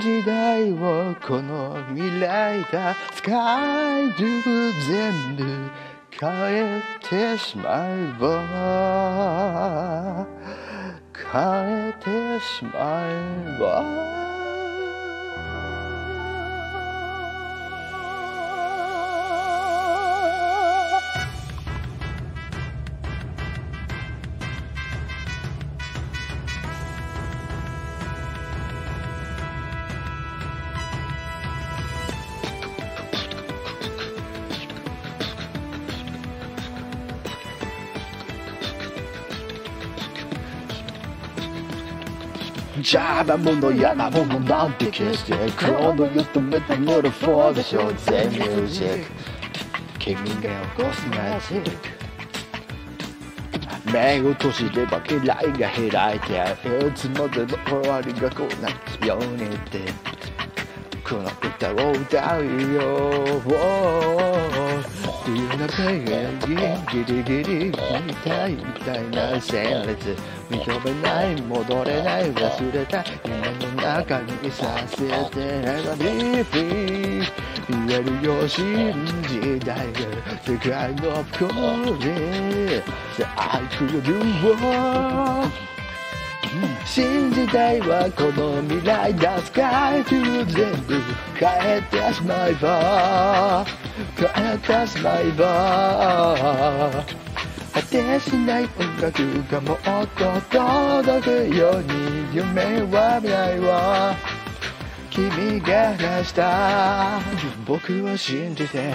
時代をこの未来だスカイ中全部変えてしまえば変えてしまえば。邪魔者嫌なものなんて消してこの世とめたもの for the show 全ミュージック君が起こすマジック目を閉じれば嫌いが開いていつまでの終わりが来ない。ようにってこの歌を歌うよ。のペンギリギリギリみたいみたいな旋律認めない戻れない忘れた夢の中にさせてレバリーフリー言えるよ信じたい世界の声さあ来るよ新時代はこの未来だスカイ中全部変えてしまえば変えてしまえば果てしない音楽がもっと届くように夢は未来は君が出した僕を信じて